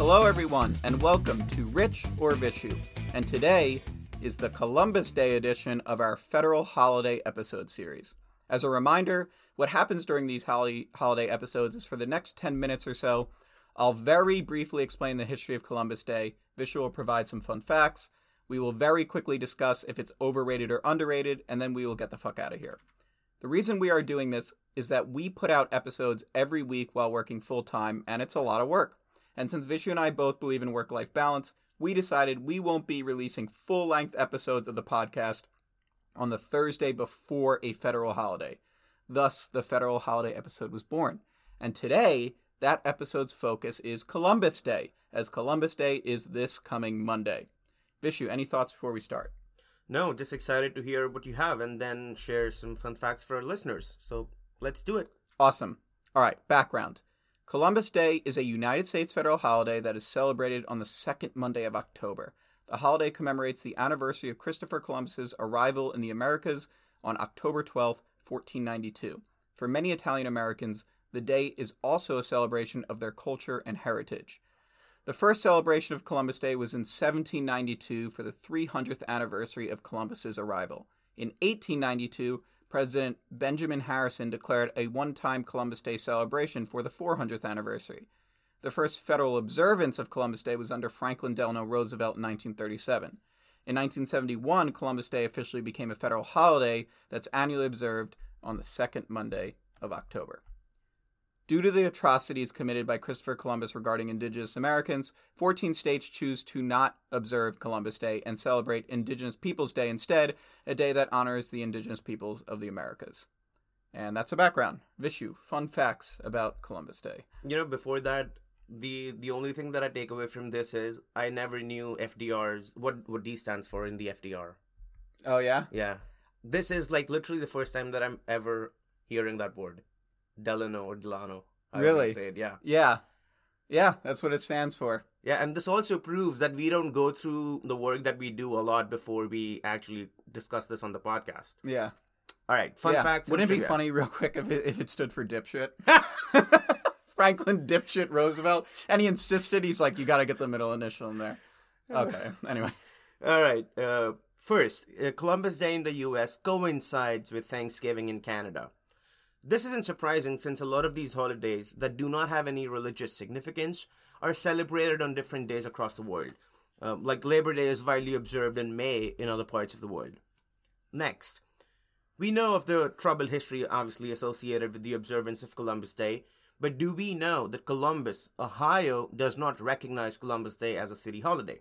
Hello, everyone, and welcome to Rich or Vishu. And today is the Columbus Day edition of our Federal Holiday episode series. As a reminder, what happens during these holiday, episodes is for the next 10 minutes or so, I'll very briefly explain the history of Columbus Day. Vishu will provide some fun facts. We will very quickly discuss if it's overrated or underrated, and then we will get the fuck out of here. The reason we are doing this is that we put out episodes every week while working full time, and it's a lot of work. And since Vishu and I both believe in work life balance, we decided we won't be releasing full length episodes of the podcast on the Thursday before a federal holiday. Thus, the federal holiday episode was born. And today, that episode's focus is Columbus Day, as Columbus Day is this coming Monday. Vishu, any thoughts before we start? No, just excited to hear what you have and then share some fun facts for our listeners. So let's do it. Awesome. All right, background. Columbus Day is a United States federal holiday that is celebrated on the second Monday of October. The holiday commemorates the anniversary of Christopher Columbus's arrival in the Americas on October 12, 1492. For many Italian Americans, the day is also a celebration of their culture and heritage. The first celebration of Columbus Day was in 1792 for the 300th anniversary of Columbus's arrival. In 1892, President Benjamin Harrison declared a one time Columbus Day celebration for the 400th anniversary. The first federal observance of Columbus Day was under Franklin Delano Roosevelt in 1937. In 1971, Columbus Day officially became a federal holiday that's annually observed on the second Monday of October. Due to the atrocities committed by Christopher Columbus regarding indigenous Americans, 14 states choose to not observe Columbus Day and celebrate Indigenous Peoples Day instead, a day that honors the indigenous peoples of the Americas. And that's a background. Vishu, fun facts about Columbus Day. You know, before that, the the only thing that I take away from this is I never knew FDR's what what D stands for in the FDR. Oh yeah? Yeah. This is like literally the first time that I'm ever hearing that word. Delano or Delano. I Really? Say it, yeah. Yeah. Yeah, that's what it stands for. Yeah, and this also proves that we don't go through the work that we do a lot before we actually discuss this on the podcast. Yeah. All right, fun yeah. facts. Wouldn't it be funny, real quick, if it, if it stood for dipshit? Franklin dipshit Roosevelt. And he insisted, he's like, you got to get the middle initial in there. Okay. Anyway. All right. Uh, first, uh, Columbus Day in the U.S. coincides with Thanksgiving in Canada. This isn't surprising since a lot of these holidays that do not have any religious significance are celebrated on different days across the world. Um, like Labor Day is widely observed in May in other parts of the world. Next, we know of the troubled history obviously associated with the observance of Columbus Day, but do we know that Columbus, Ohio, does not recognize Columbus Day as a city holiday?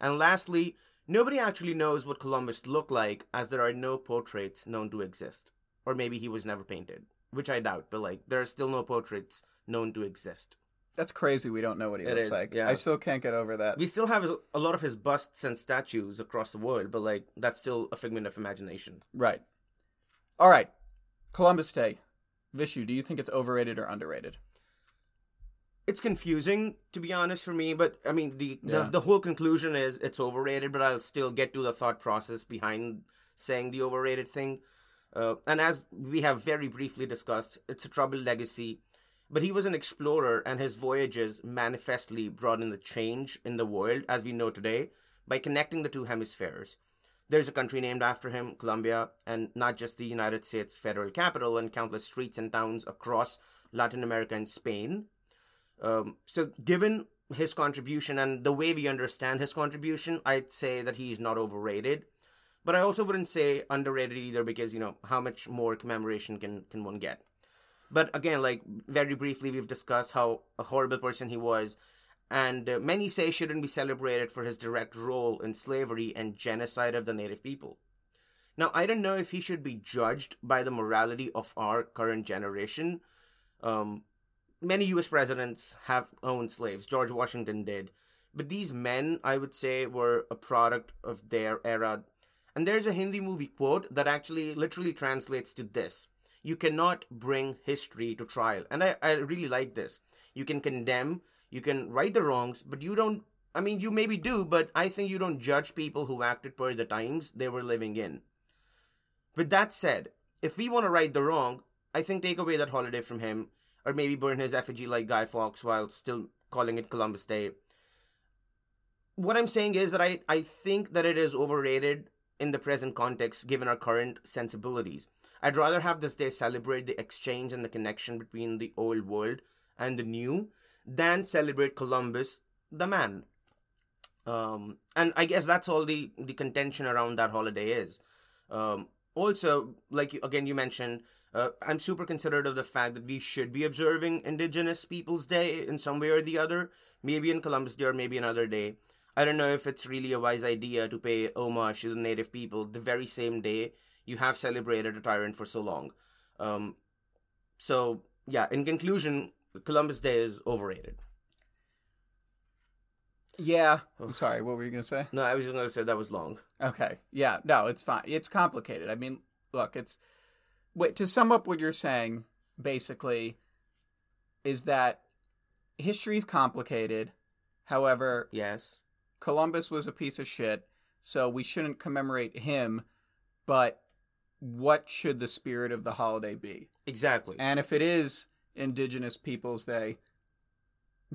And lastly, nobody actually knows what Columbus looked like as there are no portraits known to exist. Or maybe he was never painted, which I doubt, but like there are still no portraits known to exist. That's crazy. We don't know what he It looks is, like. yeah. I still can't get over that. We still have a lot of his busts and statues across the world, but like that's still a figment of imagination. Right. All right. Columbus Day. Vishu, do you think it's overrated or underrated? It's confusing to be honest for me, but I mean the the, the whole conclusion is it's overrated, but I'll still get to the thought process behind saying the overrated thing. Uh, and as we have very briefly discussed, it's a troubled legacy. But he was an explorer, and his voyages manifestly brought in the change in the world as we know today by connecting the two hemispheres. There's a country named after him, Colombia, and not just the United States federal capital and countless streets and towns across Latin America and Spain. Um, so, given his contribution and the way we understand his contribution, I'd say that he's not overrated. But I also wouldn't say underrated either because, you know, how much more commemoration can, can one get? But again, like very briefly, we've discussed how a horrible person he was, and uh, many say shouldn't be celebrated for his direct role in slavery and genocide of the native people. Now, I don't know if he should be judged by the morality of our current generation. Um, many U.S. presidents have owned slaves. George Washington did. But these men, I would say, were a product of their era. And there's a Hindi movie quote that actually literally translates to this You cannot bring history to trial. And I, I really like this. You can condemn, you can right the wrongs, but you don't. I mean, you maybe do, but I think you don't judge people who acted per the times they were living in. With that said, if we want to right the wrong, I think take away that holiday from him, or maybe burn his effigy like Guy Fawkes while still calling it Columbus Day. What I'm saying is that I, I think that it is overrated in the present context given our current sensibilities. I'd rather have this day celebrate the exchange and the connection between the old world and the new than celebrate Columbus, the man. Um, and I guess that's all the, the contention around that holiday is. Um, also, like again, you mentioned, uh, I'm super considerate of the fact that we should be observing Indigenous Peoples Day in some way or the other, maybe in Columbus Day or maybe another day. I don't know if it's really a wise idea to pay homage to the native people the very same day you have celebrated a tyrant for so long. Um, so, yeah, in conclusion, Columbus Day is overrated. Yeah. I'm sorry, what were you going to say? No, I was just going to say that was long. Okay. Yeah. No, it's fine. It's complicated. I mean, look, it's wait to sum up what you're saying basically is that history is complicated. However, Yes. Columbus was a piece of shit, so we shouldn't commemorate him, but what should the spirit of the holiday be? Exactly. And if it is Indigenous Peoples Day,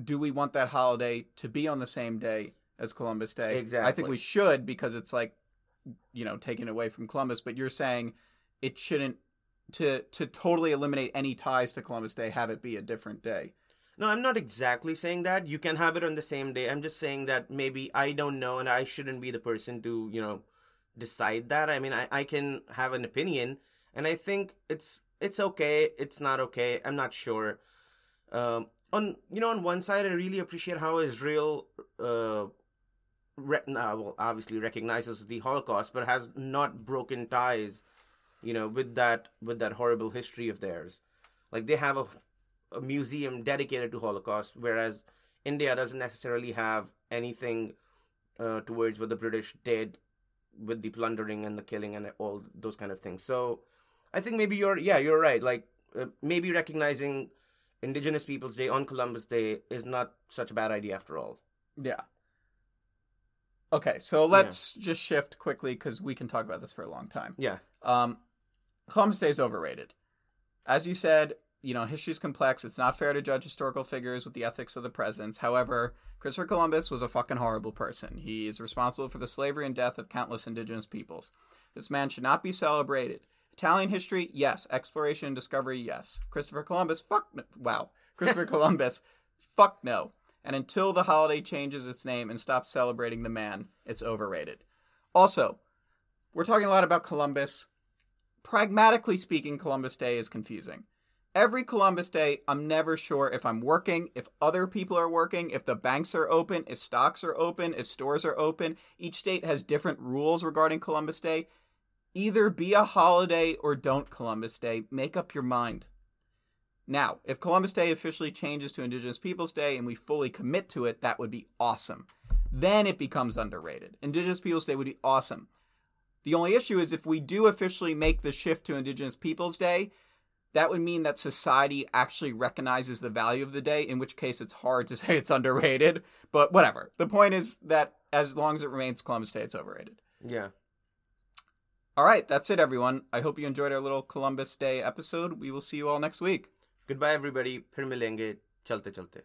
do we want that holiday to be on the same day as Columbus Day? Exactly. I think we should because it's like, you know, taken away from Columbus. But you're saying it shouldn't to to totally eliminate any ties to Columbus Day. Have it be a different day. No, I'm not exactly saying that. You can have it on the same day. I'm just saying that maybe I don't know and I shouldn't be the person to, you know, decide that. I mean, I, I can have an opinion and I think it's it's okay. It's not okay. I'm not sure. Um, on you know, on one side, I really appreciate how Israel, uh, re- well, obviously recognizes the Holocaust, but has not broken ties, you know, with that with that horrible history of theirs. Like they have a a museum dedicated to Holocaust, whereas India doesn't necessarily have anything uh, towards what the British did with the plundering and the killing and all those kind of things. So I think maybe you're yeah you're right. Like uh, maybe recognizing Indigenous Peoples Day on Columbus Day is not such a bad idea after all. Yeah. Okay, so let's just shift quickly because we can talk about this for a long time. Yeah, Um, Columbus Day is overrated. As you said, you know, history's complex. It's not fair to judge historical figures with the ethics of the present. However, Christopher Columbus was a fucking horrible person. He is responsible for the slavery and death of countless indigenous peoples. This man should not be celebrated. Italian history, yes. Exploration and discovery, yes. Christopher Columbus, fuck no. Wow. Christopher Columbus, fuck no. And until the holiday changes its name and stops celebrating the man, it's overrated. Also, we're talking a lot about Columbus pragmatically speaking, Columbus Day is confusing. Every Columbus Day, I'm never sure if I'm working, if other people are working, if the banks are open, if stocks are open, if stores are open. Each state has different rules regarding Columbus Day. Either be a holiday or don't Columbus Day. Make up your mind. Now, if Columbus Day officially changes to Indigenous Peoples Day and we fully commit to it, that would be awesome. Then it becomes underrated. Indigenous Peoples Day would be awesome. The only issue is if we do officially make the shift to Indigenous Peoples Day, that would mean that society actually recognizes the value of the day, in which case it's hard to say it's underrated. But whatever. The point is that as long as it remains Columbus Day, it's overrated. yeah. All right, that's it, everyone. I hope you enjoyed our little Columbus Day episode. We will see you all next week. Goodbye, everybody. फिर मिलेंगे चलते चलते